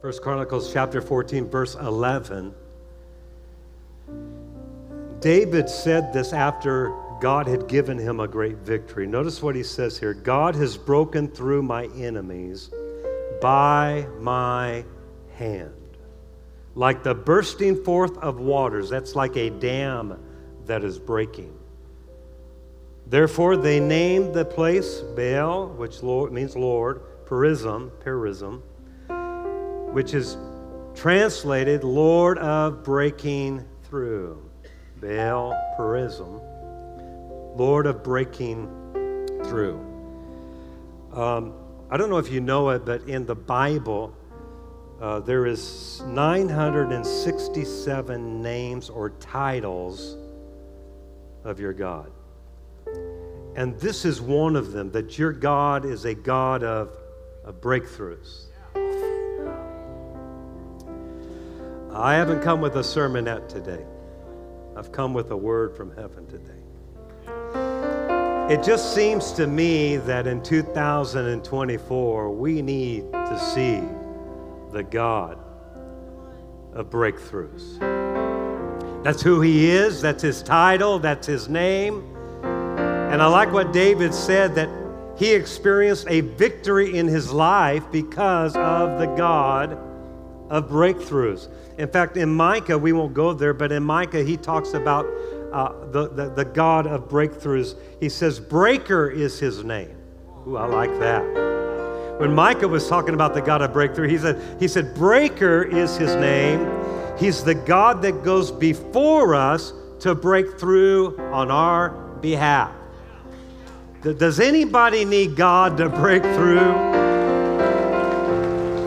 First Chronicles chapter 14, verse 11. David said this after God had given him a great victory. Notice what he says here God has broken through my enemies by my hand. Like the bursting forth of waters, that's like a dam that is breaking. Therefore, they named the place Baal, which Lord, means Lord, Perazim, Perazim, which is translated Lord of breaking through. Baal, Perazim, Lord of breaking through. Um, I don't know if you know it, but in the Bible, uh, there is 967 names or titles of your God. And this is one of them that your God is a God of, of breakthroughs. I haven't come with a sermonette today. I've come with a word from heaven today. It just seems to me that in 2024, we need to see the God of breakthroughs. That's who he is, that's his title, that's his name. And I like what David said that he experienced a victory in his life because of the God of breakthroughs. In fact, in Micah, we won't go there, but in Micah, he talks about uh, the, the, the God of breakthroughs. He says, Breaker is his name. Ooh, I like that. When Micah was talking about the God of breakthrough, he said, he said, Breaker is his name. He's the God that goes before us to break through on our behalf. Does anybody need God to break through?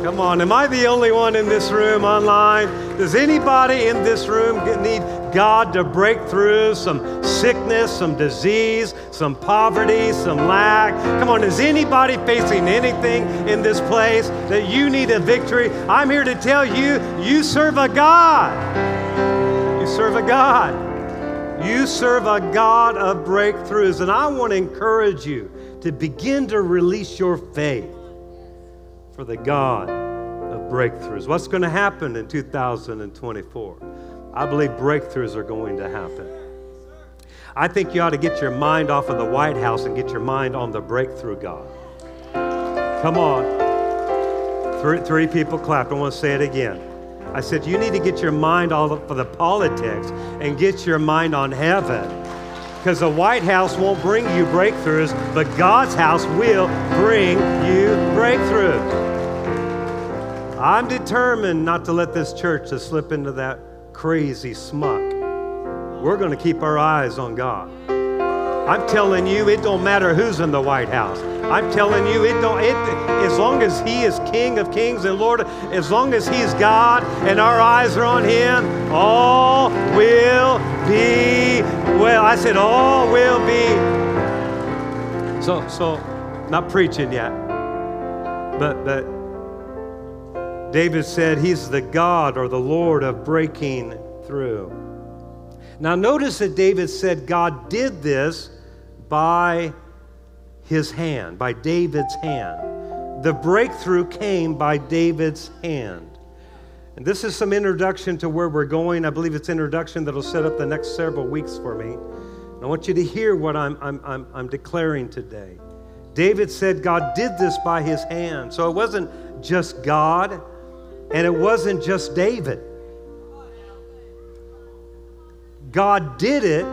Come on, am I the only one in this room online? Does anybody in this room need God to break through some sickness, some disease, some poverty, some lack? Come on, is anybody facing anything in this place that you need a victory? I'm here to tell you, you serve a God. You serve a God. You serve a God of breakthroughs. And I want to encourage you to begin to release your faith for the God of breakthroughs. What's going to happen in 2024? I believe breakthroughs are going to happen. I think you ought to get your mind off of the White House and get your mind on the breakthrough God. Come on. Three, three people clapped. I want to say it again. I said, You need to get your mind off of the politics and get your mind on heaven. Because the White House won't bring you breakthroughs, but God's house will bring you breakthroughs. I'm determined not to let this church to slip into that crazy smuck. We're going to keep our eyes on God. I'm telling you, it don't matter who's in the White House. I'm telling you, it don't. It, as long as He is King of Kings and Lord, as long as He's God and our eyes are on Him, all will be I said, all will be. So, so, not preaching yet, but but David said he's the God or the Lord of breaking through. Now, notice that David said God did this by his hand, by David's hand. The breakthrough came by David's hand. And this is some introduction to where we're going. I believe it's introduction that'll set up the next several weeks for me. I want you to hear what I'm, I'm, I'm, I'm declaring today. David said God did this by his hand. So it wasn't just God, and it wasn't just David. God did it,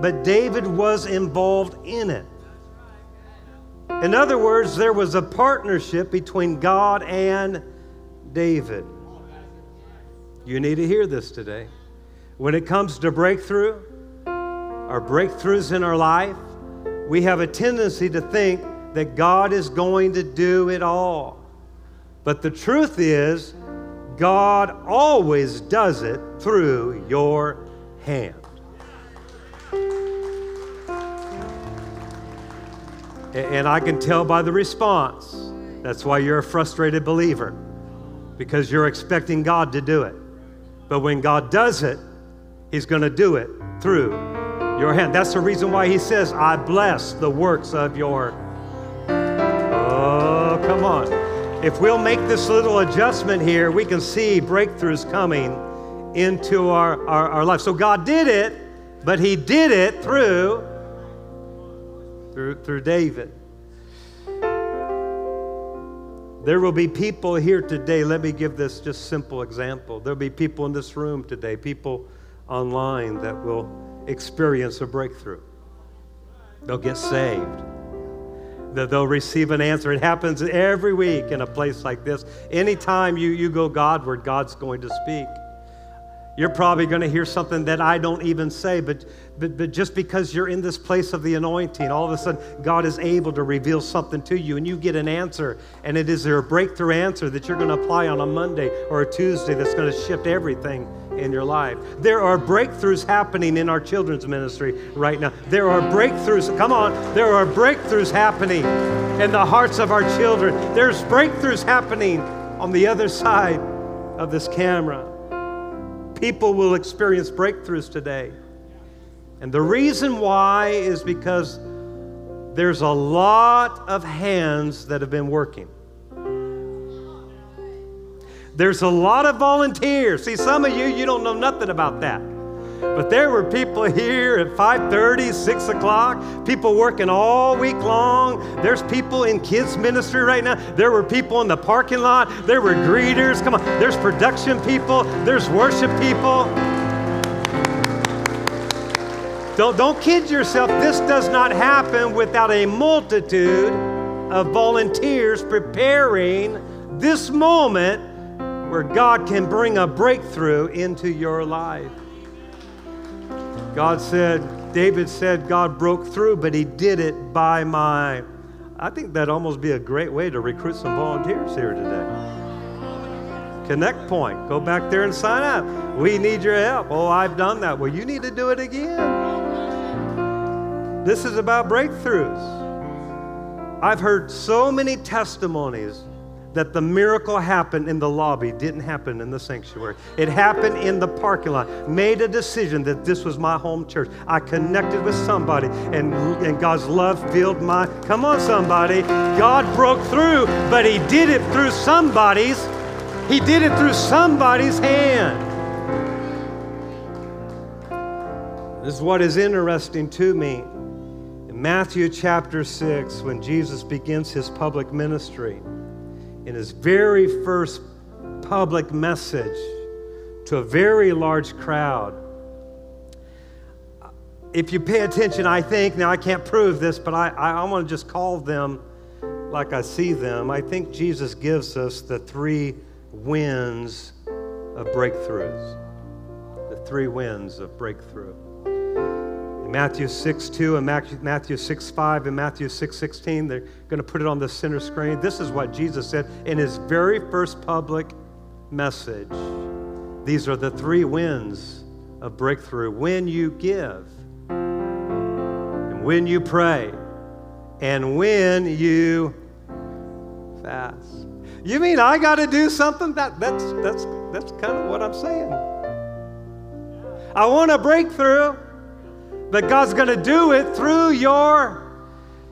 but David was involved in it. In other words, there was a partnership between God and David. You need to hear this today. When it comes to breakthrough, our breakthroughs in our life, we have a tendency to think that God is going to do it all. But the truth is, God always does it through your hand. And I can tell by the response. That's why you're a frustrated believer, because you're expecting God to do it. But when God does it, He's going to do it through your hand. That's the reason why He says, I bless the works of your. Oh, come on. If we'll make this little adjustment here, we can see breakthroughs coming into our, our, our life. So God did it, but He did it through, through, through David. There will be people here today. Let me give this just simple example. There'll be people in this room today, people online that will experience a breakthrough. They'll get saved. They'll receive an answer. It happens every week in a place like this. Anytime you, you go Godward, God's going to speak. You're probably going to hear something that I don't even say, but, but, but just because you're in this place of the anointing, all of a sudden God is able to reveal something to you and you get an answer. And it is a breakthrough answer that you're going to apply on a Monday or a Tuesday that's going to shift everything in your life. There are breakthroughs happening in our children's ministry right now. There are breakthroughs, come on, there are breakthroughs happening in the hearts of our children. There's breakthroughs happening on the other side of this camera. People will experience breakthroughs today. And the reason why is because there's a lot of hands that have been working. There's a lot of volunteers. See, some of you, you don't know nothing about that. But there were people here at 5:30, 6 o'clock, people working all week long. There's people in kids ministry right now. There were people in the parking lot. There were greeters. Come on, there's production people. There's worship people. Don't, don't kid yourself. This does not happen without a multitude of volunteers preparing this moment where God can bring a breakthrough into your life. God said, David said, God broke through, but he did it by my. I think that'd almost be a great way to recruit some volunteers here today. Connect Point. Go back there and sign up. We need your help. Oh, I've done that. Well, you need to do it again. This is about breakthroughs. I've heard so many testimonies that the miracle happened in the lobby didn't happen in the sanctuary. It happened in the parking lot. Made a decision that this was my home church. I connected with somebody and, and God's love filled my. Come on, somebody. God broke through, but He did it through somebody's. He did it through somebody's hand. This is what is interesting to me. In Matthew chapter 6, when Jesus begins his public ministry, in his very first public message to a very large crowd. If you pay attention, I think, now I can't prove this, but I, I, want to just call them like I see them. I think Jesus gives us the three winds of breakthroughs. The three winds of breakthrough. Matthew 6 2 and Matthew 6 5 and Matthew 6 16. They're going to put it on the center screen. This is what Jesus said in his very first public message. These are the three wins of breakthrough when you give, and when you pray, and when you fast. You mean I got to do something? That, that's, that's, that's kind of what I'm saying. I want a breakthrough. But God's going to do it through your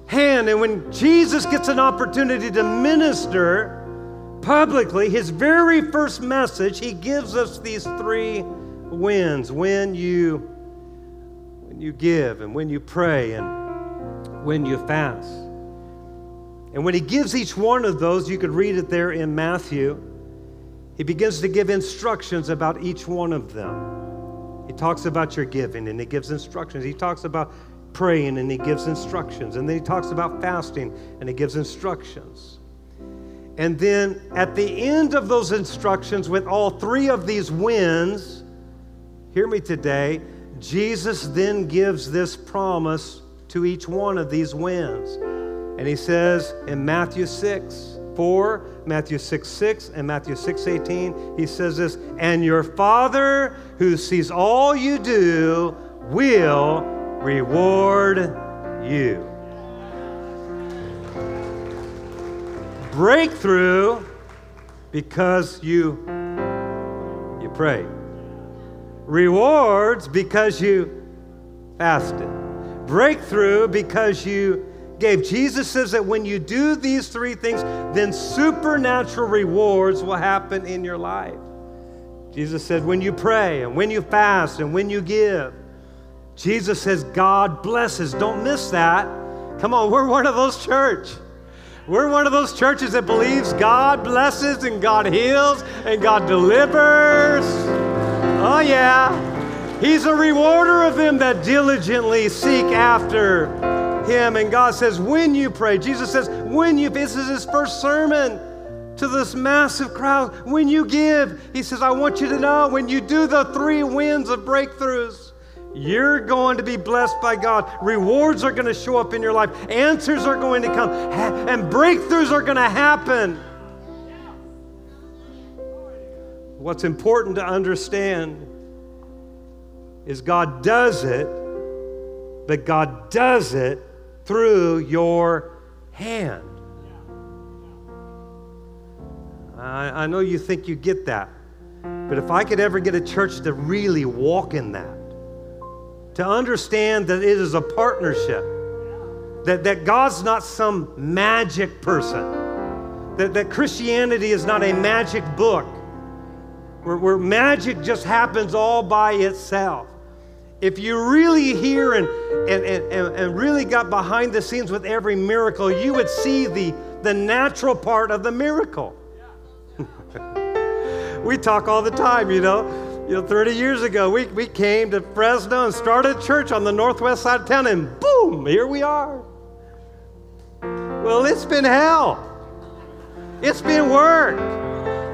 hand. And when Jesus gets an opportunity to minister publicly, his very first message, he gives us these three wins when you when you give and when you pray and when you fast. And when he gives each one of those, you could read it there in Matthew, he begins to give instructions about each one of them. Talks about your giving and he gives instructions. He talks about praying and he gives instructions. And then he talks about fasting and he gives instructions. And then at the end of those instructions, with all three of these wins, hear me today, Jesus then gives this promise to each one of these wins. And he says in Matthew 6, 4, Matthew 6 6, and Matthew 6 18, he says this, and your Father who sees all you do will reward you. Breakthrough because you you pray. Rewards because you fasted. Breakthrough because you gave. Jesus says that when you do these three things, then supernatural rewards will happen in your life. Jesus said, when you pray and when you fast and when you give, Jesus says, God blesses. Don't miss that. Come on, we're one of those church. We're one of those churches that believes God blesses and God heals and God delivers. Oh, yeah. He's a rewarder of them that diligently seek after him. And God says, when you pray, Jesus says, when you, this is his first sermon to this massive crowd. When you give, he says, I want you to know when you do the three winds of breakthroughs, you're going to be blessed by God. Rewards are going to show up in your life. Answers are going to come. And breakthroughs are going to happen. What's important to understand is God does it, but God does it through your hand. I, I know you think you get that, but if I could ever get a church to really walk in that, to understand that it is a partnership, that, that God's not some magic person, that, that Christianity is not a magic book where, where magic just happens all by itself. If you really hear and, and, and, and really got behind the scenes with every miracle, you would see the, the natural part of the miracle. we talk all the time, you know. You know, 30 years ago, we, we came to Fresno and started a church on the northwest side of town, and boom, here we are. Well, it's been hell. It's been work.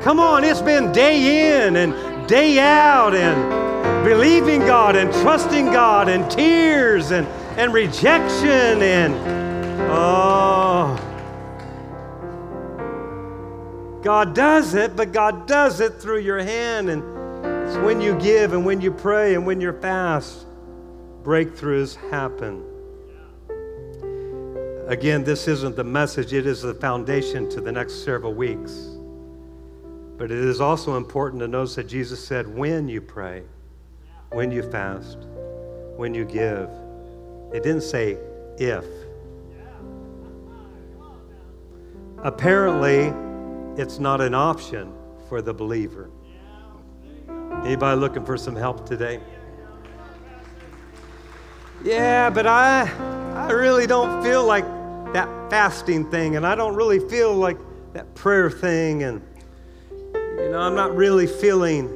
Come on, it's been day in and day out, and believing God and trusting God, and tears and, and rejection, and oh. God does it, but God does it through your hand. And it's when you give and when you pray and when you're fast, breakthroughs happen. Again, this isn't the message, it is the foundation to the next several weeks. But it is also important to notice that Jesus said, when you pray, when you fast, when you give. It didn't say if. Apparently, it's not an option for the believer. Anybody looking for some help today? Yeah, but I I really don't feel like that fasting thing and I don't really feel like that prayer thing and you know, I'm not really feeling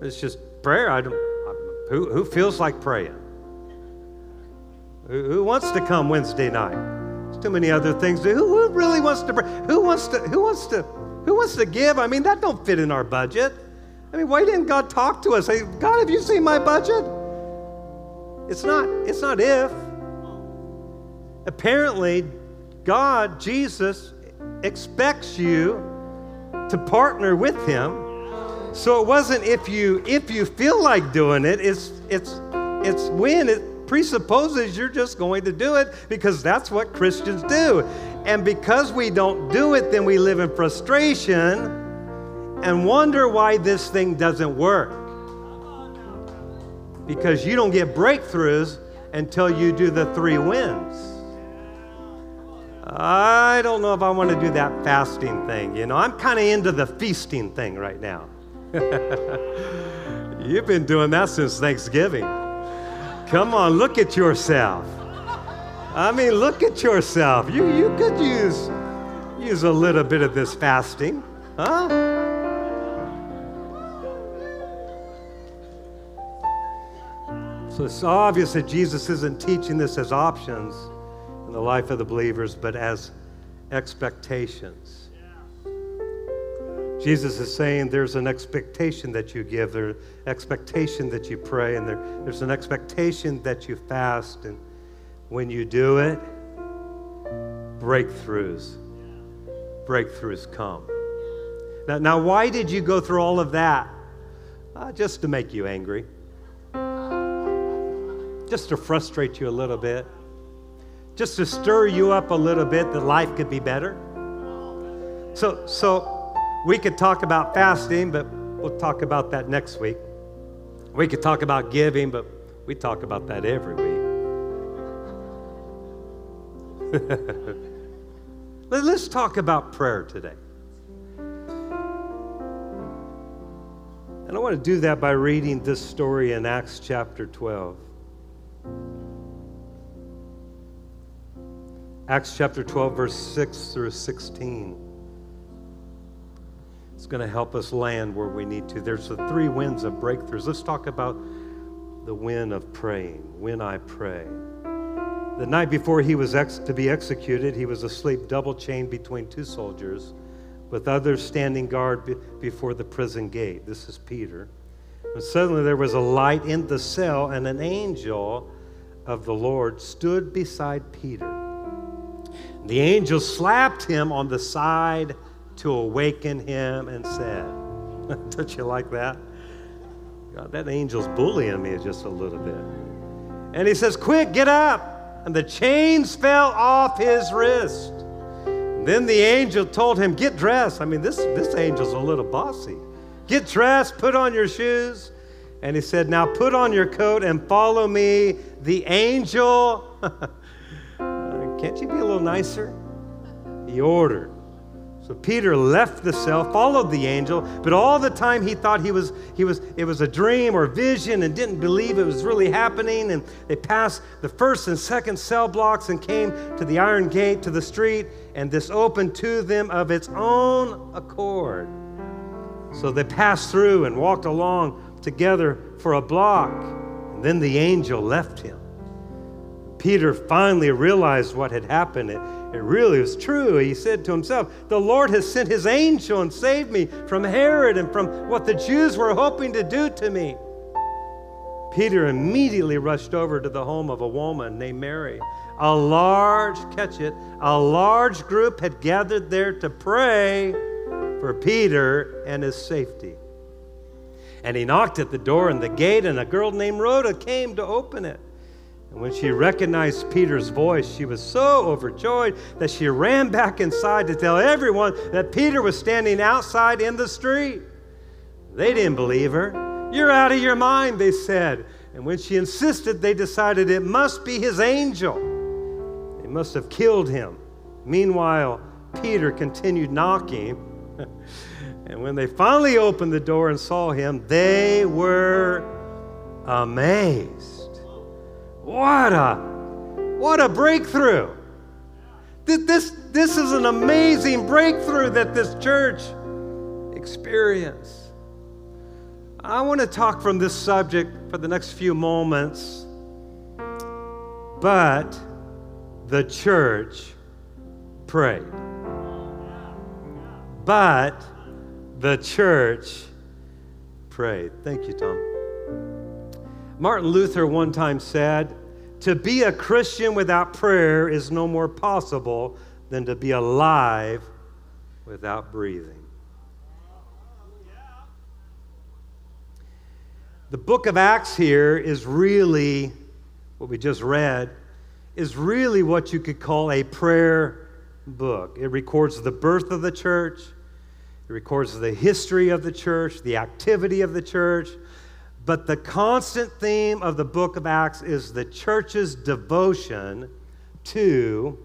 it's just prayer. I don't who who feels like praying? Who, who wants to come Wednesday night? There's too many other things. Who, who really wants to pray? Who wants to who wants to who wants to give? I mean, that don't fit in our budget. I mean, why didn't God talk to us? Say, God, have you seen my budget? It's not, it's not if. Apparently, God, Jesus, expects you to partner with him. So it wasn't if you if you feel like doing it, it's it's it's when it presupposes you're just going to do it because that's what Christians do. And because we don't do it, then we live in frustration and wonder why this thing doesn't work. Because you don't get breakthroughs until you do the three wins. I don't know if I want to do that fasting thing. You know, I'm kind of into the feasting thing right now. You've been doing that since Thanksgiving. Come on, look at yourself. I mean, look at yourself. You, you could use, use a little bit of this fasting, huh? So it's obvious that Jesus isn't teaching this as options in the life of the believers, but as expectations. Jesus is saying there's an expectation that you give, there's expectation that you pray, and there, there's an expectation that you fast. And when you do it, breakthroughs, breakthroughs come. Now, now why did you go through all of that? Uh, just to make you angry just to frustrate you a little bit, just to stir you up a little bit that life could be better. So, so we could talk about fasting, but we'll talk about that next week. We could talk about giving, but we talk about that every week. Let's talk about prayer today. And I want to do that by reading this story in Acts chapter 12. Acts chapter 12, verse 6 through 16. Going to help us land where we need to. There's the three winds of breakthroughs. Let's talk about the wind of praying. When I pray. The night before he was ex- to be executed, he was asleep, double chained between two soldiers with others standing guard be- before the prison gate. This is Peter. And suddenly there was a light in the cell, and an angel of the Lord stood beside Peter. The angel slapped him on the side to awaken him and said, Don't you like that? God, that angel's bullying me just a little bit. And he says, Quick, get up. And the chains fell off his wrist. Then the angel told him, Get dressed. I mean, this, this angel's a little bossy. Get dressed, put on your shoes. And he said, Now put on your coat and follow me. The angel, can't you be a little nicer? He ordered. So Peter left the cell, followed the angel, but all the time he thought he was, he was, it was a dream or vision and didn't believe it was really happening. And they passed the first and second cell blocks and came to the iron gate to the street, and this opened to them of its own accord. So they passed through and walked along together for a block, and then the angel left him. Peter finally realized what had happened. It, it really was true. He said to himself, The Lord has sent his angel and saved me from Herod and from what the Jews were hoping to do to me. Peter immediately rushed over to the home of a woman named Mary. A large, catch it, a large group had gathered there to pray for Peter and his safety. And he knocked at the door and the gate, and a girl named Rhoda came to open it. And when she recognized Peter's voice, she was so overjoyed that she ran back inside to tell everyone that Peter was standing outside in the street. They didn't believe her. You're out of your mind, they said. And when she insisted, they decided it must be his angel. They must have killed him. Meanwhile, Peter continued knocking. and when they finally opened the door and saw him, they were amazed. What a what a breakthrough. This, this is an amazing breakthrough that this church experienced. I want to talk from this subject for the next few moments, but the church prayed. But the church prayed. Thank you, Tom. Martin Luther one time said, To be a Christian without prayer is no more possible than to be alive without breathing. The book of Acts here is really, what we just read, is really what you could call a prayer book. It records the birth of the church, it records the history of the church, the activity of the church, but the constant theme of the book of Acts is the church's devotion to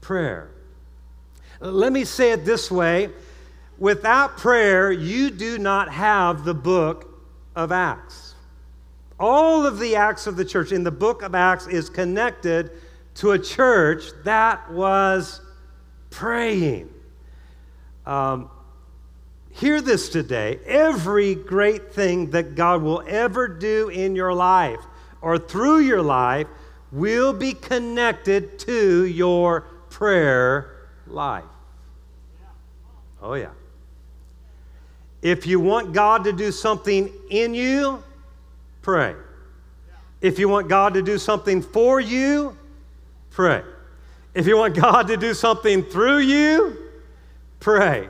prayer. Let me say it this way without prayer, you do not have the book of Acts. All of the acts of the church in the book of Acts is connected to a church that was praying. Um, Hear this today. Every great thing that God will ever do in your life or through your life will be connected to your prayer life. Oh, yeah. If you want God to do something in you, pray. If you want God to do something for you, pray. If you want God to do something through you, pray.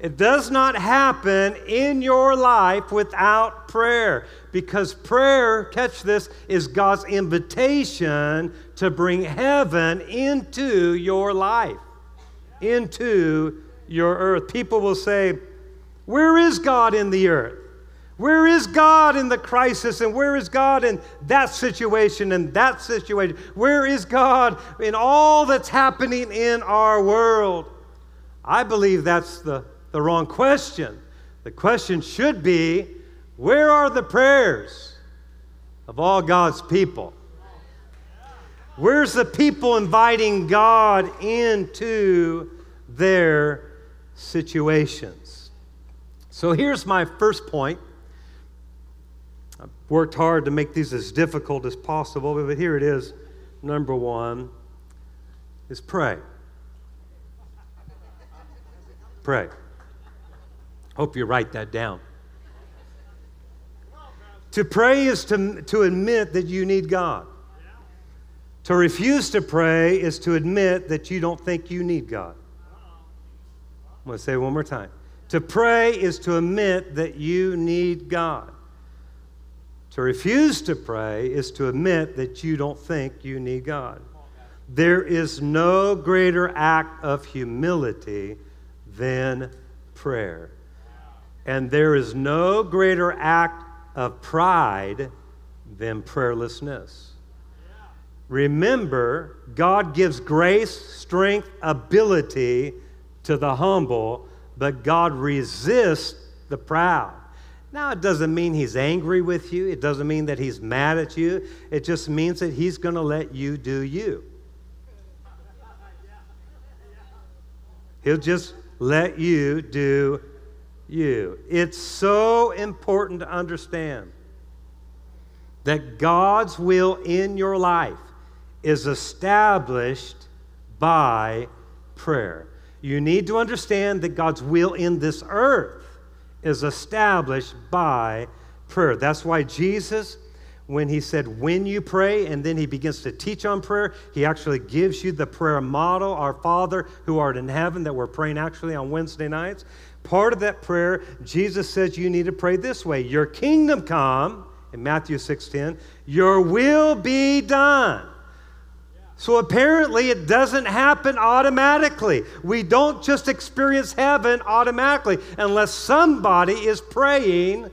It does not happen in your life without prayer because prayer, catch this, is God's invitation to bring heaven into your life, into your earth. People will say, Where is God in the earth? Where is God in the crisis? And where is God in that situation and that situation? Where is God in all that's happening in our world? I believe that's the, the wrong question. The question should be where are the prayers of all God's people? Where's the people inviting God into their situations? So here's my first point I've worked hard to make these as difficult as possible, but here it is. Number one is pray. Pray. Hope you write that down. To pray is to, to admit that you need God. To refuse to pray is to admit that you don't think you need God. I'm going to say one more time. To pray is to admit that you need God. To refuse to pray is to admit that you don't think you need God. There is no greater act of humility than prayer. And there is no greater act of pride than prayerlessness. Remember, God gives grace, strength, ability to the humble, but God resists the proud. Now, it doesn't mean he's angry with you. It doesn't mean that he's mad at you. It just means that he's going to let you do you. He'll just let you do you. It's so important to understand that God's will in your life is established by prayer. You need to understand that God's will in this earth is established by prayer. That's why Jesus, when he said, when you pray, and then he begins to teach on prayer, he actually gives you the prayer model, Our Father who art in heaven, that we're praying actually on Wednesday nights. Part of that prayer, Jesus says you need to pray this way Your kingdom come, in Matthew 6:10, your will be done so apparently, it doesn't happen automatically. We don't just experience heaven automatically unless somebody is praying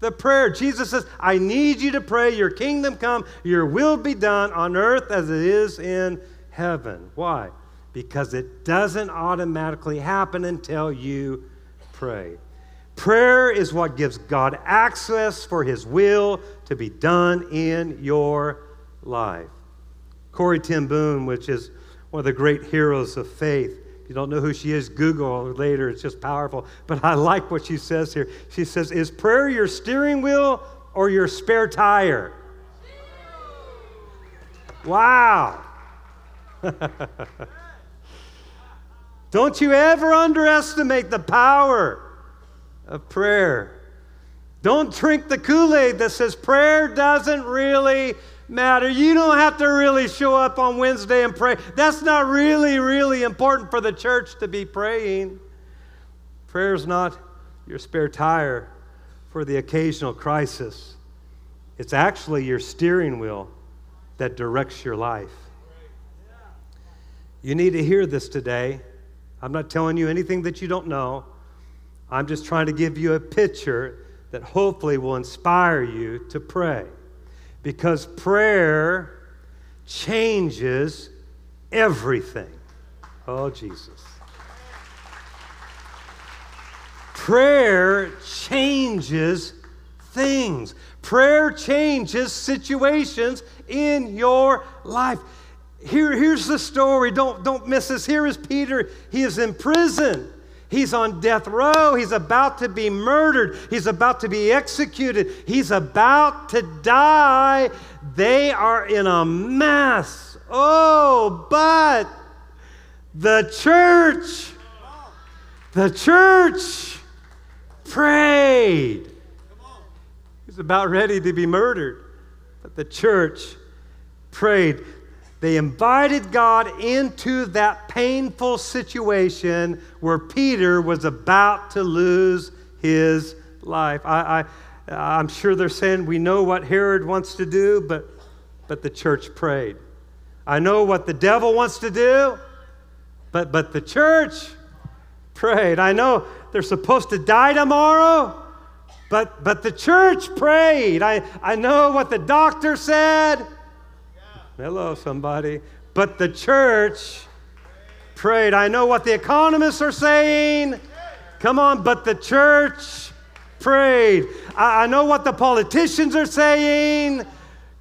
the prayer. Jesus says, I need you to pray, your kingdom come, your will be done on earth as it is in heaven. Why? Because it doesn't automatically happen until you pray. Prayer is what gives God access for his will to be done in your life. Corrie ten Boom, which is one of the great heroes of faith. If you don't know who she is, Google her later. It's just powerful. But I like what she says here. She says, Is prayer your steering wheel or your spare tire? Wow. Don't you ever underestimate the power of prayer. Don't drink the Kool Aid that says prayer doesn't really matter. You don't have to really show up on Wednesday and pray. That's not really, really important for the church to be praying. Prayer is not your spare tire for the occasional crisis, it's actually your steering wheel that directs your life. You need to hear this today. I'm not telling you anything that you don't know. I'm just trying to give you a picture that hopefully will inspire you to pray because prayer changes everything. Oh, Jesus. Prayer changes things. Prayer changes situations in your life. Here, here's the story. Don't, don't miss this. Here is Peter. He is in prison. He's on death row. He's about to be murdered. He's about to be executed. He's about to die. They are in a mess. Oh, but the church, the church prayed. He's about ready to be murdered, but the church prayed. They invited God into that painful situation where Peter was about to lose his life. I, I, am sure they're saying, We know what Herod wants to do, but, but the church prayed. I know what the devil wants to do, but, but the church prayed. I know they're supposed to die tomorrow, But, but the church prayed. I, I know what the doctor said. Hello, somebody. But the church prayed. I know what the economists are saying. Come on, but the church prayed. I, I know what the politicians are saying.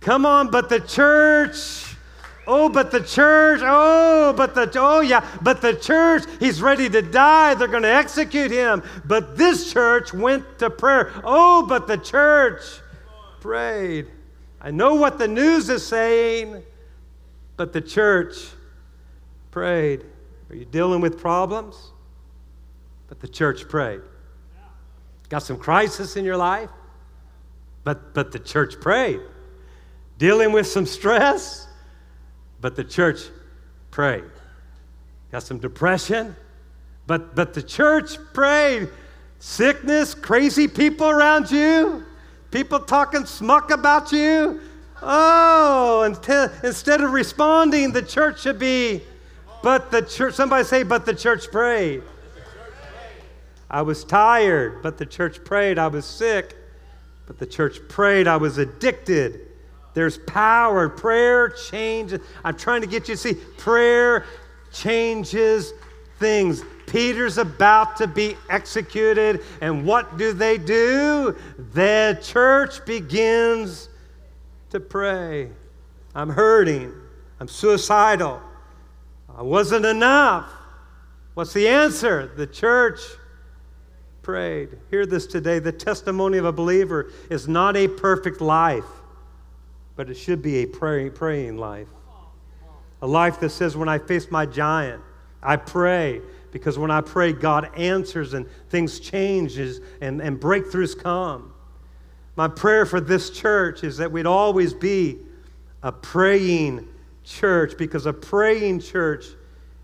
Come on, but the church. Oh, but the church. Oh, but the, oh, yeah, but the church, he's ready to die. They're going to execute him. But this church went to prayer. Oh, but the church prayed. I know what the news is saying, but the church prayed. Are you dealing with problems? But the church prayed. Got some crisis in your life? But, but the church prayed. Dealing with some stress? But the church prayed. Got some depression? But, but the church prayed. Sickness, crazy people around you, people talking smuck about you. Oh, instead of responding, the church should be, but the church, somebody say, but the church prayed. I was tired, but the church prayed. I was sick, but the church prayed. I was addicted. There's power. Prayer changes. I'm trying to get you to see prayer changes things. Peter's about to be executed, and what do they do? The church begins to pray. I'm hurting. I'm suicidal. I wasn't enough. What's the answer? The church prayed. Hear this today. The testimony of a believer is not a perfect life, but it should be a pray, praying life. A life that says, when I face my giant, I pray. Because when I pray, God answers and things changes and, and breakthroughs come. My prayer for this church is that we'd always be a praying church because a praying church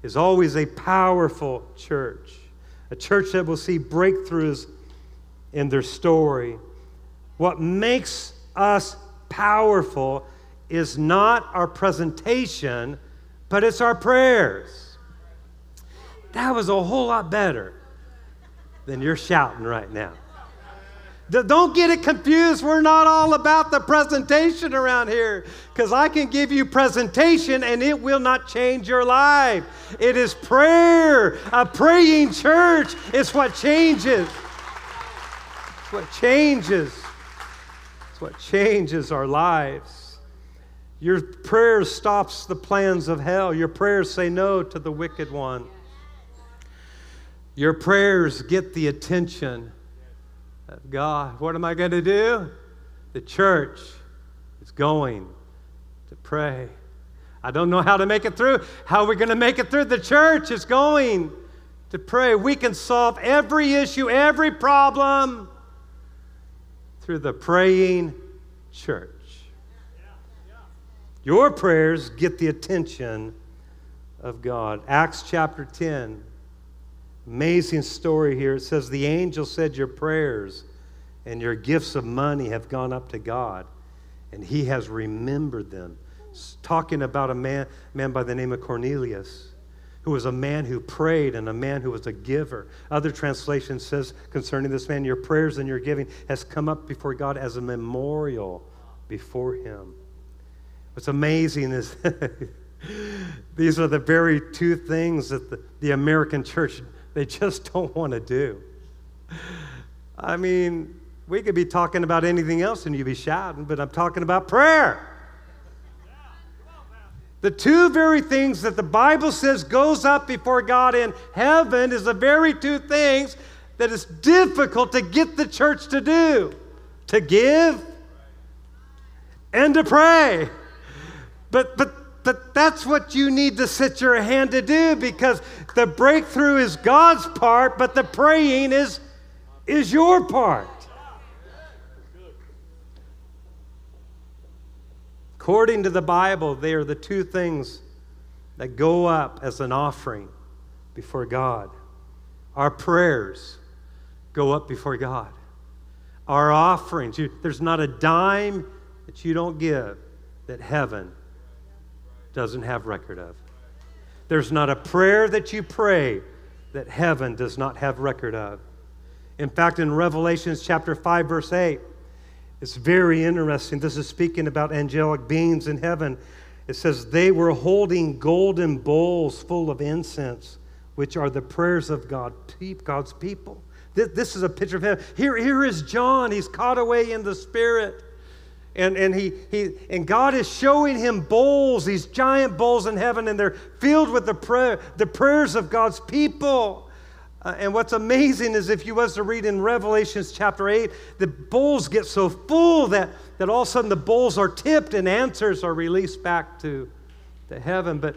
is always a powerful church a church that will see breakthroughs in their story. What makes us powerful is not our presentation, but it's our prayers. That was a whole lot better than you're shouting right now. Don't get it confused. We're not all about the presentation around here because I can give you presentation and it will not change your life. It is prayer. A praying church is what changes. It's what changes. It's what changes our lives. Your prayer stops the plans of hell. Your prayers say no to the wicked one. Your prayers get the attention of God, what am I going to do? The church is going to pray. I don't know how to make it through. How are we going to make it through? The church is going to pray. We can solve every issue, every problem through the praying church. Your prayers get the attention of God. Acts chapter 10. Amazing story here. It says, The angel said, Your prayers and your gifts of money have gone up to God, and he has remembered them. It's talking about a man, man by the name of Cornelius, who was a man who prayed and a man who was a giver. Other translation says concerning this man, Your prayers and your giving has come up before God as a memorial before him. What's amazing is these are the very two things that the, the American church they just don't want to do. I mean, we could be talking about anything else and you'd be shouting, but I'm talking about prayer. The two very things that the Bible says goes up before God in heaven is the very two things that it's difficult to get the church to do to give and to pray. But, but but that's what you need to set your hand to do because the breakthrough is God's part, but the praying is, is your part. According to the Bible, they are the two things that go up as an offering before God. Our prayers go up before God. Our offerings, you, there's not a dime that you don't give that heaven doesn't have record of. There's not a prayer that you pray that heaven does not have record of. In fact, in Revelations chapter 5, verse 8, it's very interesting. This is speaking about angelic beings in heaven. It says, They were holding golden bowls full of incense, which are the prayers of God, God's people. This is a picture of heaven. Here, here is John. He's caught away in the Spirit. And, and, he, he, and God is showing him bowls, these giant bowls in heaven, and they're filled with the, prayer, the prayers of God's people. Uh, and what's amazing is if you was to read in Revelations chapter 8, the bowls get so full that, that all of a sudden the bowls are tipped and answers are released back to, to heaven. But,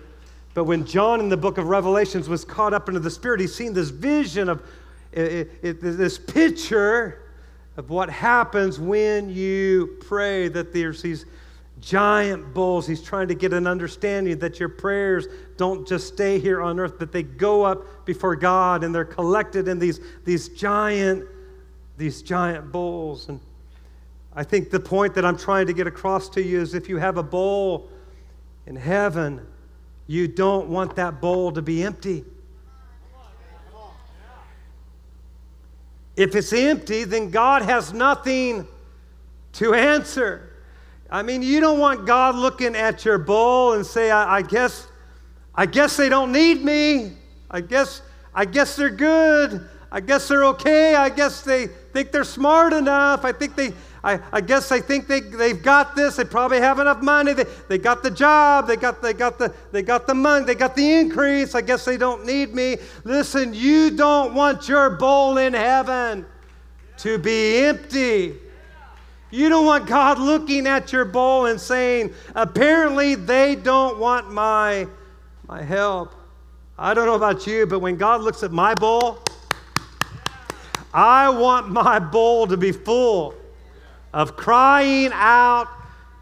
but when John in the book of Revelations was caught up into the Spirit, he's seen this vision of it, it, this picture of what happens when you pray, that there's these giant bowls. He's trying to get an understanding that your prayers don't just stay here on earth, but they go up before God and they're collected in these, these giant, these giant bowls. And I think the point that I'm trying to get across to you is if you have a bowl in heaven, you don't want that bowl to be empty. If it's empty, then God has nothing to answer. I mean, you don't want God looking at your bowl and say, I, I guess, I guess they don't need me. I guess, I guess they're good. I guess they're okay. I guess they think they're smart enough. I think they, I, I guess they think they, they've got this. They probably have enough money. They, they got the job. They got, they, got the, they got the money. They got the increase. I guess they don't need me. Listen, you don't want your bowl in heaven to be empty. You don't want God looking at your bowl and saying, apparently they don't want my, my help. I don't know about you, but when God looks at my bowl, I want my bowl to be full of crying out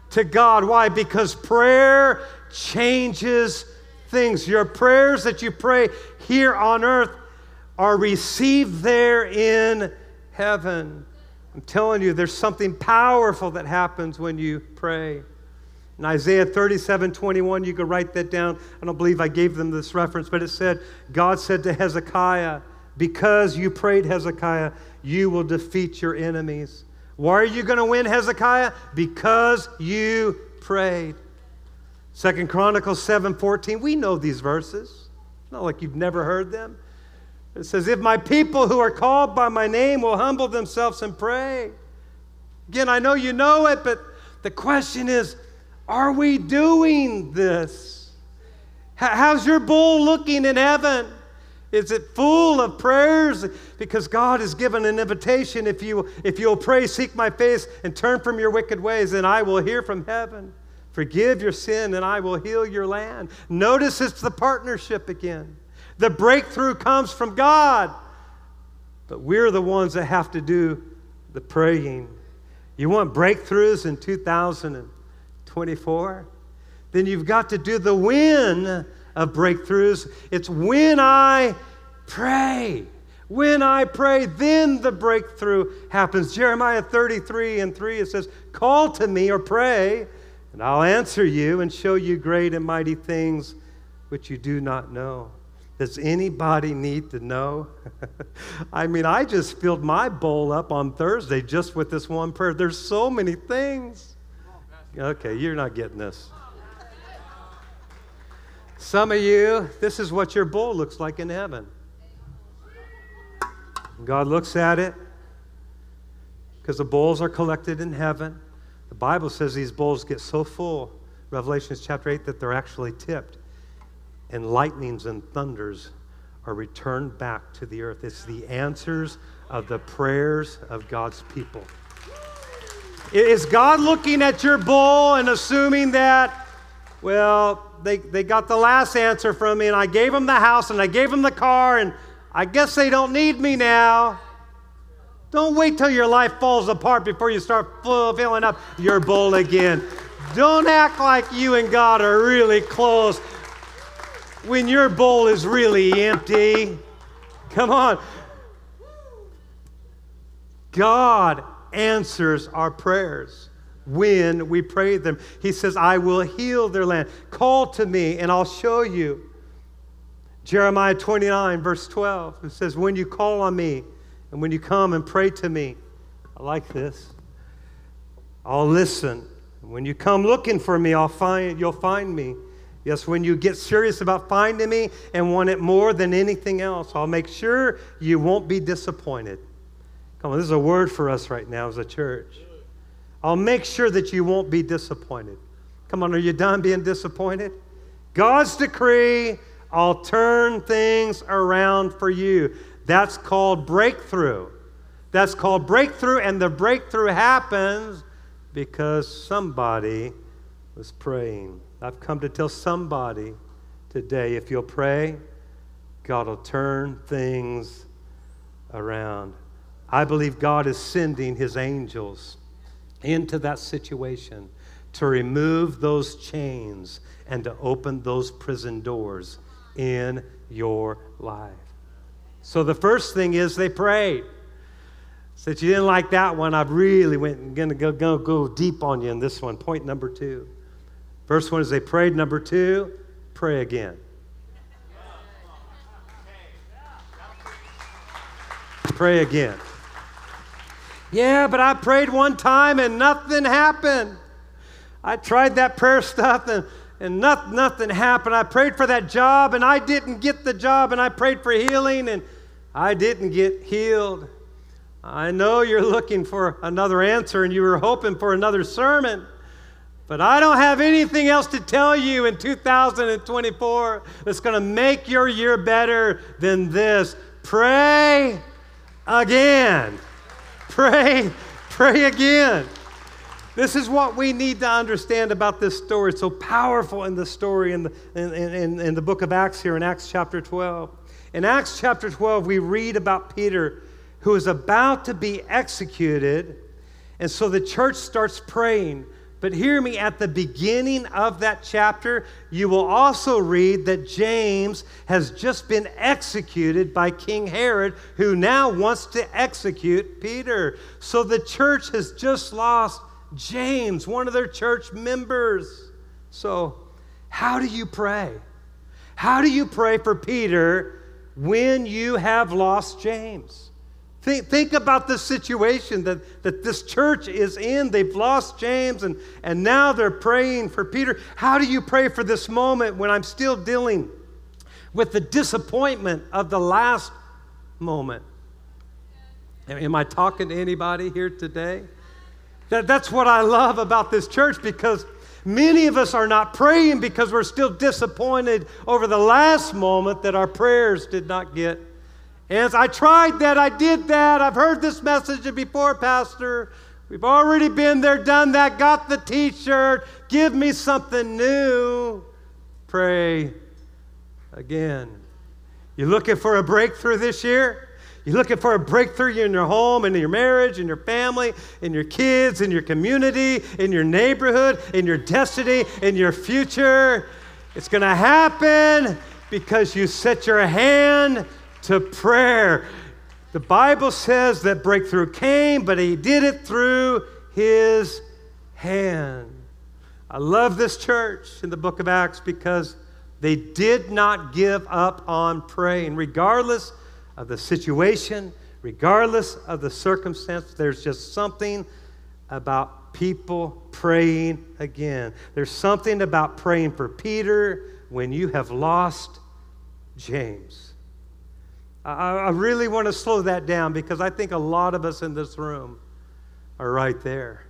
to God. Why? Because prayer changes things. Your prayers that you pray here on earth are received there in heaven. I'm telling you, there's something powerful that happens when you pray. In Isaiah 37 21, you could write that down. I don't believe I gave them this reference, but it said, God said to Hezekiah, Because you prayed, Hezekiah, you will defeat your enemies. Why are you going to win, Hezekiah? Because you prayed. Second Chronicles 7:14. We know these verses. It's not like you've never heard them. It says, If my people who are called by my name will humble themselves and pray. Again, I know you know it, but the question is, are we doing this? How's your bowl looking in heaven? Is it full of prayers? Because God has given an invitation. If, you, if you'll pray, seek my face, and turn from your wicked ways, then I will hear from heaven. Forgive your sin, and I will heal your land. Notice it's the partnership again. The breakthrough comes from God, but we're the ones that have to do the praying. You want breakthroughs in 2024? Then you've got to do the win of breakthroughs. It's when I pray. When I pray, then the breakthrough happens. Jeremiah 33 and 3, it says, Call to me or pray, and I'll answer you and show you great and mighty things which you do not know. Does anybody need to know? I mean, I just filled my bowl up on Thursday just with this one prayer. There's so many things. Okay, you're not getting this. Some of you, this is what your bowl looks like in heaven. God looks at it because the bowls are collected in heaven. The Bible says these bowls get so full, Revelations chapter 8, that they're actually tipped. And lightnings and thunders are returned back to the earth. It's the answers of the prayers of God's people. Is God looking at your bowl and assuming that, well, they, they got the last answer from me, and I gave them the house and I gave them the car, and I guess they don't need me now. Don't wait till your life falls apart before you start filling up your bowl again. Don't act like you and God are really close when your bowl is really empty. Come on. God answers our prayers when we pray them. He says, I will heal their land. Call to me and I'll show you. Jeremiah 29, verse 12, it says, When you call on me And when you come and pray to me, I like this. I'll listen. When you come looking for me, I'll find you'll find me. Yes, when you get serious about finding me and want it more than anything else, I'll make sure you won't be disappointed. Come on, this is a word for us right now as a church. I'll make sure that you won't be disappointed. Come on, are you done being disappointed? God's decree, I'll turn things around for you. That's called breakthrough. That's called breakthrough, and the breakthrough happens because somebody was praying. I've come to tell somebody today if you'll pray, God will turn things around. I believe God is sending his angels into that situation to remove those chains and to open those prison doors in your life. So the first thing is they prayed. Since you didn't like that one, I really went going to go, go, go deep on you in this one. Point number two. First one is they prayed. Number two, pray again. Pray again. Yeah, but I prayed one time and nothing happened. I tried that prayer stuff and, and not, nothing happened. I prayed for that job and I didn't get the job, and I prayed for healing and I didn't get healed. I know you're looking for another answer and you were hoping for another sermon. But I don't have anything else to tell you in 2024 that's going to make your year better than this. Pray again. Pray, pray again. This is what we need to understand about this story. It's so powerful in the story in the, in, in, in the book of Acts here in Acts chapter 12. In Acts chapter 12, we read about Peter who is about to be executed. And so the church starts praying. But hear me, at the beginning of that chapter, you will also read that James has just been executed by King Herod, who now wants to execute Peter. So the church has just lost James, one of their church members. So, how do you pray? How do you pray for Peter when you have lost James? Think, think about the situation that, that this church is in. They've lost James and, and now they're praying for Peter. How do you pray for this moment when I'm still dealing with the disappointment of the last moment? Am I talking to anybody here today? That, that's what I love about this church because many of us are not praying because we're still disappointed over the last moment that our prayers did not get and I tried that, I did that, I've heard this message before, Pastor. We've already been there, done that, got the t shirt. Give me something new. Pray again. You looking for a breakthrough this year? You looking for a breakthrough in your home, in your marriage, in your family, in your kids, in your community, in your neighborhood, in your destiny, in your future? It's going to happen because you set your hand to prayer. The Bible says that breakthrough came, but he did it through his hand. I love this church in the book of Acts because they did not give up on praying, regardless of the situation, regardless of the circumstance. There's just something about people praying again. There's something about praying for Peter when you have lost James. I, really want to slow that down because I think a lot of us in this room are right there.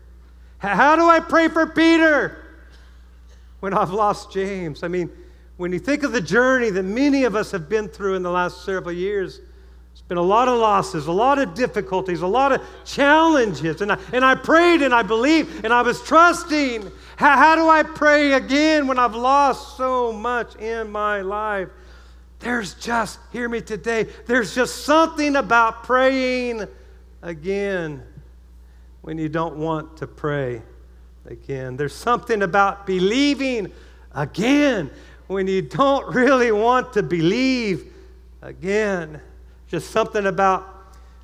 How do I pray for Peter when I've lost James? I mean, when you think of the journey that many of us have been through in the last several years, it's been a lot of losses, a lot of difficulties, a lot of challenges. And I, and I prayed and I believed and I was trusting. How, how do I pray again when I've lost so much in my life? There's just, hear me today, there's just something about praying again when you don't want to pray again. There's something about believing again when you don't really want to believe again. Just something about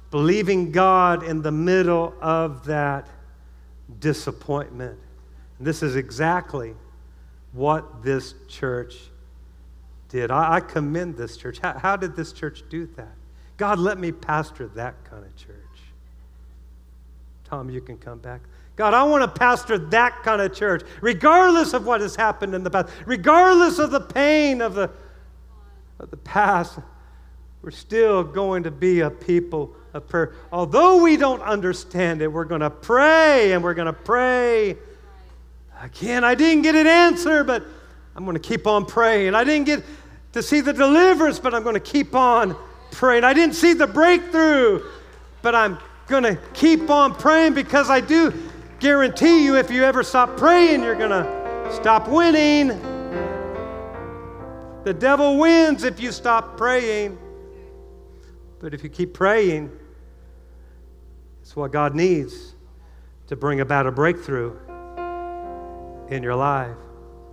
believing God in the middle of that disappointment. And this is exactly what this church did. I, I commend this church. How, how, did this church do that? God, let me pastor that kind of church. Tom, you can come back. God, I want to pastor that kind of church, regardless of what has happened in the past, regardless of the pain of the, of the past. We're still going to be a people of prayer. Although we don't understand it, we're going to pray and we're going to pray. Again, I didn't get an answer, but I'm going to keep on praying. I didn't get to see the deliverance, but I'm going to keep on praying. I didn't see the breakthrough, but I'm going to keep on praying because I do guarantee you if you ever stop praying, you're going to stop winning. The devil wins if you stop praying. But if you keep praying, it's what God needs to bring about a breakthrough in your life.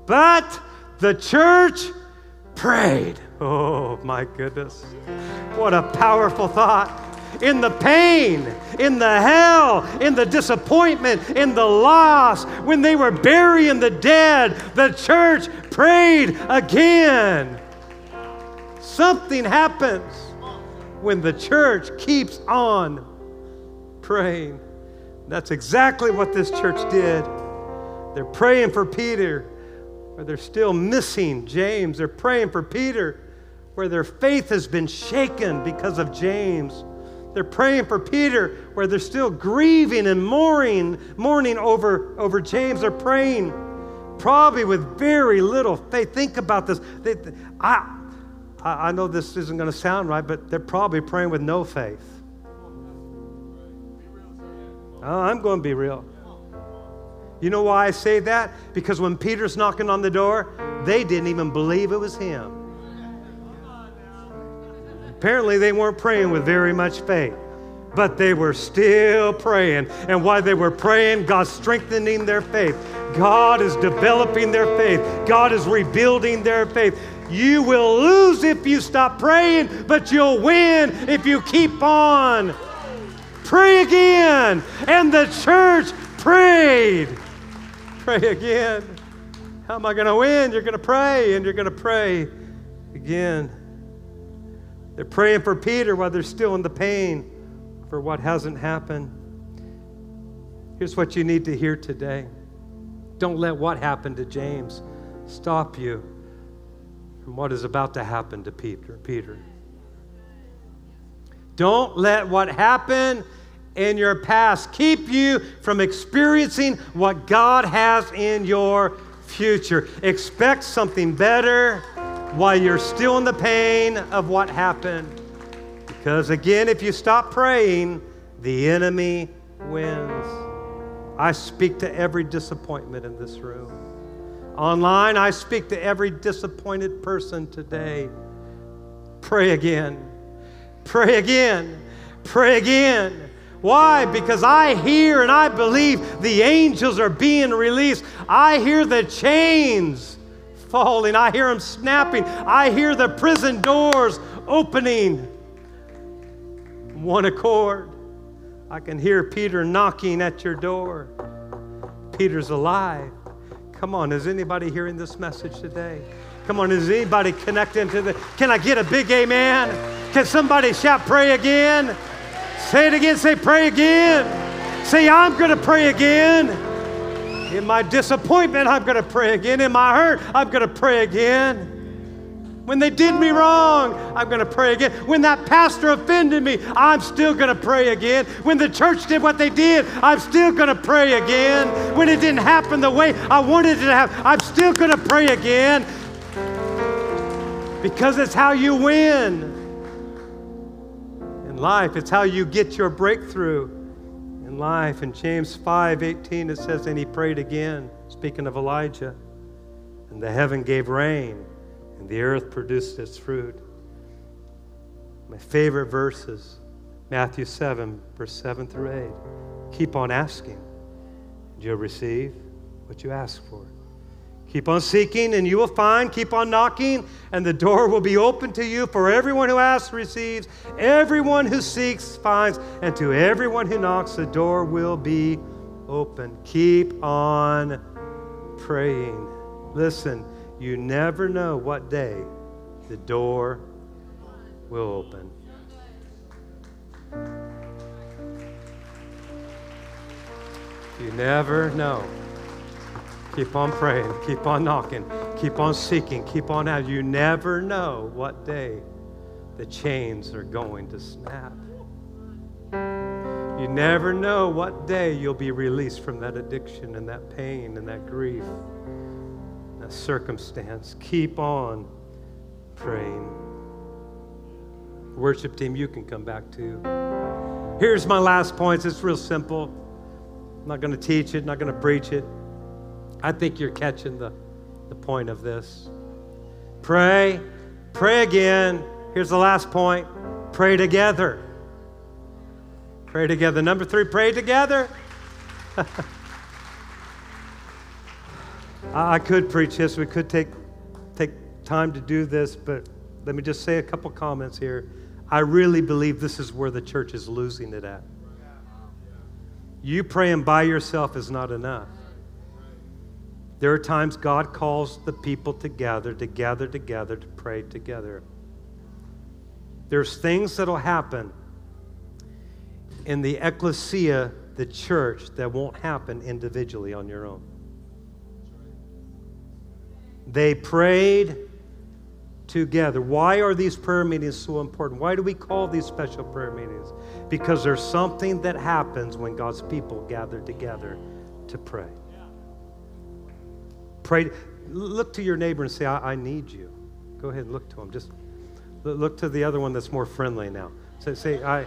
But the church prayed. Oh, my goodness. What a powerful thought. In the pain, in the hell, in the disappointment, in the loss, when they were burying the dead, the church prayed again. Something happens when the church keeps on praying. That's exactly what this church did. They're praying for Peter, where they're still missing James. They're praying for Peter, where their faith has been shaken because of James. They're praying for Peter, where they're still grieving and mourning, mourning over, over James. They're praying probably with very little faith. Think about this. They, I, I know this isn't going to sound right, but they're probably praying with no faith. Oh, I'm going to be real. You know why I say that? Because when Peter's knocking on the door, they didn't even believe it was him. Apparently, they weren't praying with very much faith, but they were still praying. And while they were praying, God's strengthening their faith. God is developing their faith. God is rebuilding their faith. You will lose if you stop praying, but you'll win if you keep on. Pray again. And the church prayed. Pray again. How am I going to win? You're going to pray, and you're going to pray again. They're praying for Peter while they're still in the pain for what hasn't happened. Here's what you need to hear today. Don't let what happened to James stop you from what is about to happen to Peter. Peter. Don't let what happened in your past keep you from experiencing what God has in your future. Expect something better while you're still in the pain of what happened. Because again, if you stop praying, the enemy wins. I speak to every disappointment in this room. Online, I speak to every disappointed person today. Pray again. Pray again. Pray again. Why? Because I hear and I believe the angels are being released. I hear the chains falling. I hear them snapping. I hear the prison doors opening. One accord. I can hear Peter knocking at your door. Peter's alive. Come on, is anybody hearing this message today? Come on, is anybody connecting to the? Can I get a big amen? Can somebody shout, pray again? Say it again, say, pray again. Say, I'm going to pray again. In my disappointment, I'm going to pray again. In my hurt, I'm going to pray again. When they did me wrong, I'm going to pray again. When that pastor offended me, I'm still going to pray again. When the church did what they did, I'm still going to pray again. When it didn't happen the way I wanted it to happen, I'm still going to pray again. Because it's how you win life, it's how you get your breakthrough in life. In James 5 18, it says, And he prayed again, speaking of Elijah, and the heaven gave rain and the earth produced its fruit. My favorite verses, Matthew 7, verse 7 through 8. Keep on asking, and you'll receive what you ask for. Keep on seeking and you will find. Keep on knocking and the door will be open to you. For everyone who asks receives, everyone who seeks finds, and to everyone who knocks the door will be open. Keep on praying. Listen, you never know what day the door will open. You never know. Keep on praying, keep on knocking, keep on seeking, keep on out. You never know what day the chains are going to snap. You never know what day you'll be released from that addiction and that pain and that grief, that circumstance. Keep on praying. Worship team, you can come back too. Here's my last points. It's real simple. I'm not going to teach it, not going to preach it. I think you're catching the, the point of this. Pray, pray again. Here's the last point pray together. Pray together. Number three, pray together. I could preach this. We could take, take time to do this, but let me just say a couple comments here. I really believe this is where the church is losing it at. You praying by yourself is not enough. There are times God calls the people to gather, to gather together, to pray together. There's things that'll happen in the ecclesia, the church, that won't happen individually on your own. They prayed together. Why are these prayer meetings so important? Why do we call these special prayer meetings? Because there's something that happens when God's people gather together to pray. Pray. Look to your neighbor and say, I, I need you. Go ahead and look to him. Just look to the other one that's more friendly now. Say, say, I,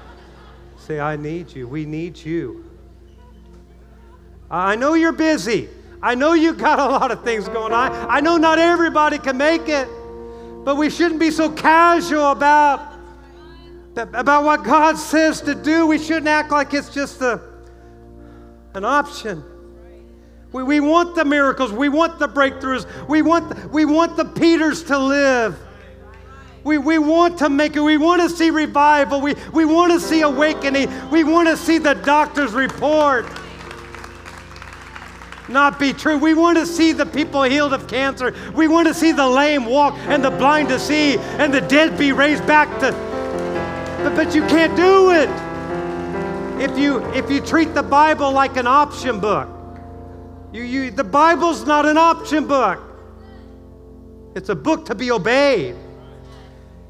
say, I need you. We need you. I know you're busy. I know you've got a lot of things going on. I know not everybody can make it. But we shouldn't be so casual about, about what God says to do. We shouldn't act like it's just a, an option. We, we want the miracles. We want the breakthroughs. We want the, we want the Peters to live. We, we want to make it. We want to see revival. We, we want to see awakening. We want to see the doctor's report not be true. We want to see the people healed of cancer. We want to see the lame walk and the blind to see and the dead be raised back to. But, but you can't do it if you if you treat the Bible like an option book. You, you, the Bible's not an option book. It's a book to be obeyed.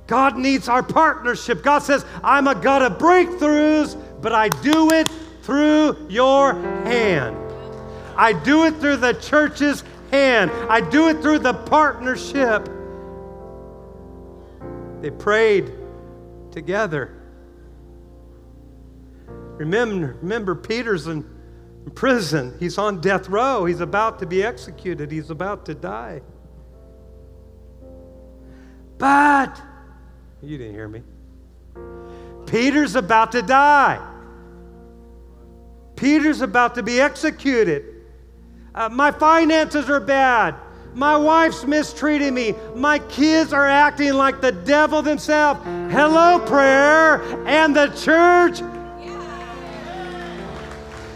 God needs our partnership. God says, I'm a God of breakthroughs, but I do it through your hand. I do it through the church's hand, I do it through the partnership. They prayed together. Remember, remember Peter's prison. He's on death row. He's about to be executed. He's about to die. But, you didn't hear me. Peter's about to die. Peter's about to be executed. Uh, my finances are bad. My wife's mistreating me. My kids are acting like the devil themselves. Hello, prayer and the church.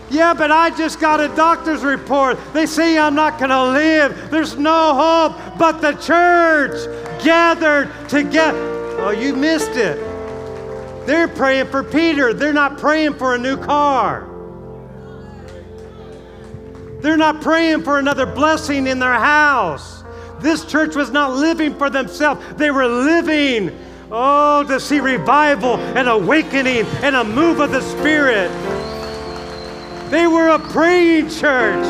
Yeah, but I just got a doctor's report. They say I'm not going to live. There's no hope. But the church gathered together. Oh, you missed it. They're praying for Peter. They're not praying for a new car. They're not praying for another blessing in their house. This church was not living for themselves, they were living, oh, to see revival and awakening and a move of the Spirit. They were a praying church.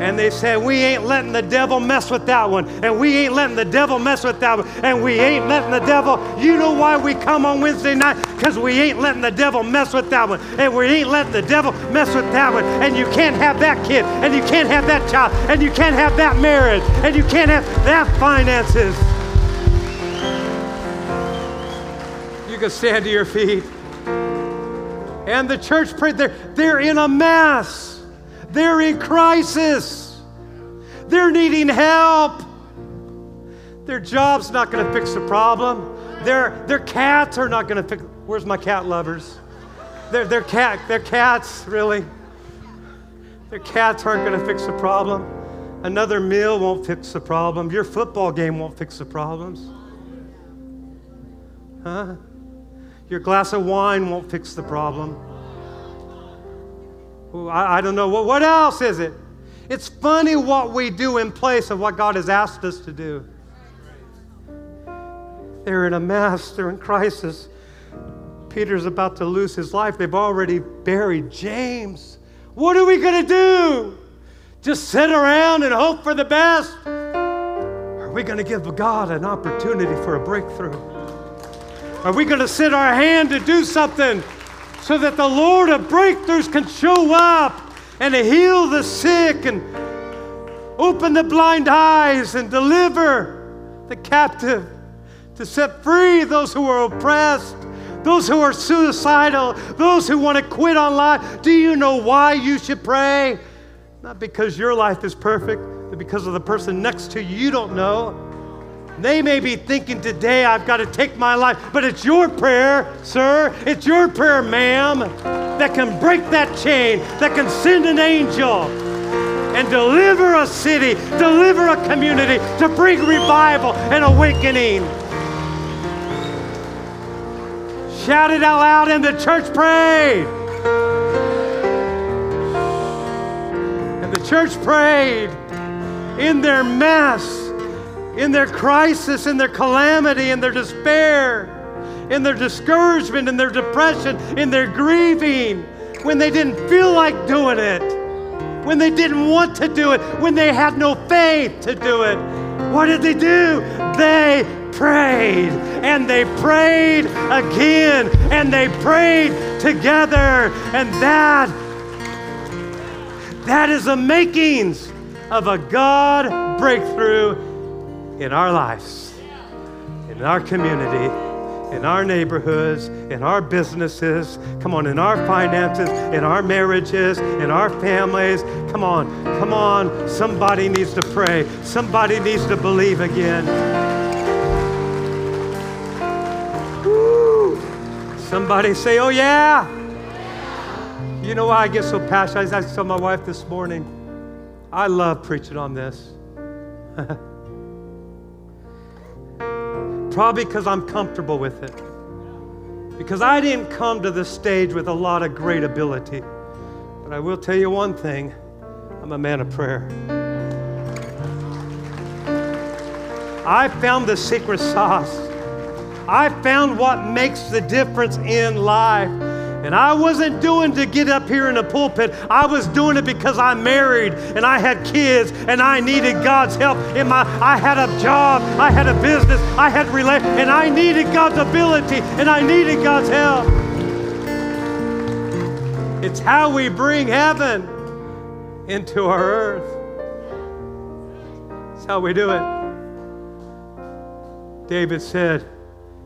And they said, We ain't letting the devil mess with that one. And we ain't letting the devil mess with that one. And we ain't letting the devil. You know why we come on Wednesday night? Because we ain't letting the devil mess with that one. And we ain't letting the devil mess with that one. And you can't have that kid. And you can't have that child. And you can't have that marriage. And you can't have that finances. You can stand to your feet. And the church prayed. They're, they're in a mess. They're in crisis. They're needing help. Their job's not going to fix the problem. Their, their cats are not going to fix. Where's my cat lovers? Their, their, cat, their cats, really. Their cats aren't going to fix the problem. Another meal won't fix the problem. Your football game won't fix the problems. Huh? Your glass of wine won't fix the problem. I, I don't know. What, what else is it? It's funny what we do in place of what God has asked us to do. They're in a mess, they're in crisis. Peter's about to lose his life. They've already buried James. What are we going to do? Just sit around and hope for the best? Are we going to give God an opportunity for a breakthrough? Are we going to sit our hand to do something so that the Lord of breakthroughs can show up and heal the sick and open the blind eyes and deliver the captive, to set free those who are oppressed, those who are suicidal, those who want to quit on life? Do you know why you should pray? Not because your life is perfect, but because of the person next to you you don't know. They may be thinking today, I've got to take my life, but it's your prayer, sir. It's your prayer, ma'am, that can break that chain, that can send an angel and deliver a city, deliver a community, to bring revival and awakening. Shout it out loud, in the church prayed. And the church prayed in their mess in their crisis, in their calamity, in their despair, in their discouragement, in their depression, in their grieving, when they didn't feel like doing it, when they didn't want to do it, when they had no faith to do it. What did they do? They prayed and they prayed again and they prayed together and that that is the makings of a God breakthrough in our lives, in our community, in our neighborhoods, in our businesses, come on, in our finances, in our marriages, in our families. Come on, come on. Somebody needs to pray. Somebody needs to believe again. Woo. Somebody say, Oh, yeah. You know why I get so passionate? I told my wife this morning, I love preaching on this. Probably because I'm comfortable with it. Because I didn't come to this stage with a lot of great ability. But I will tell you one thing I'm a man of prayer. I found the secret sauce. I found what makes the difference in life. And I wasn't doing to get up here in the pulpit. I was doing it because I'm married and I had kids and I needed God's help in my I had a job, I had a business, I had relate and I needed God's ability and I needed God's help. It's how we bring heaven into our earth. It's how we do it. David said,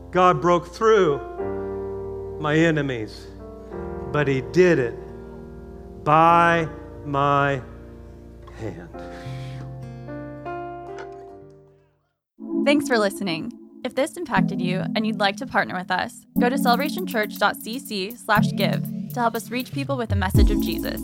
God broke through my enemies but he did it by my hand. Thanks for listening. If this impacted you and you'd like to partner with us, go to celebrationchurch.cc/give to help us reach people with the message of Jesus.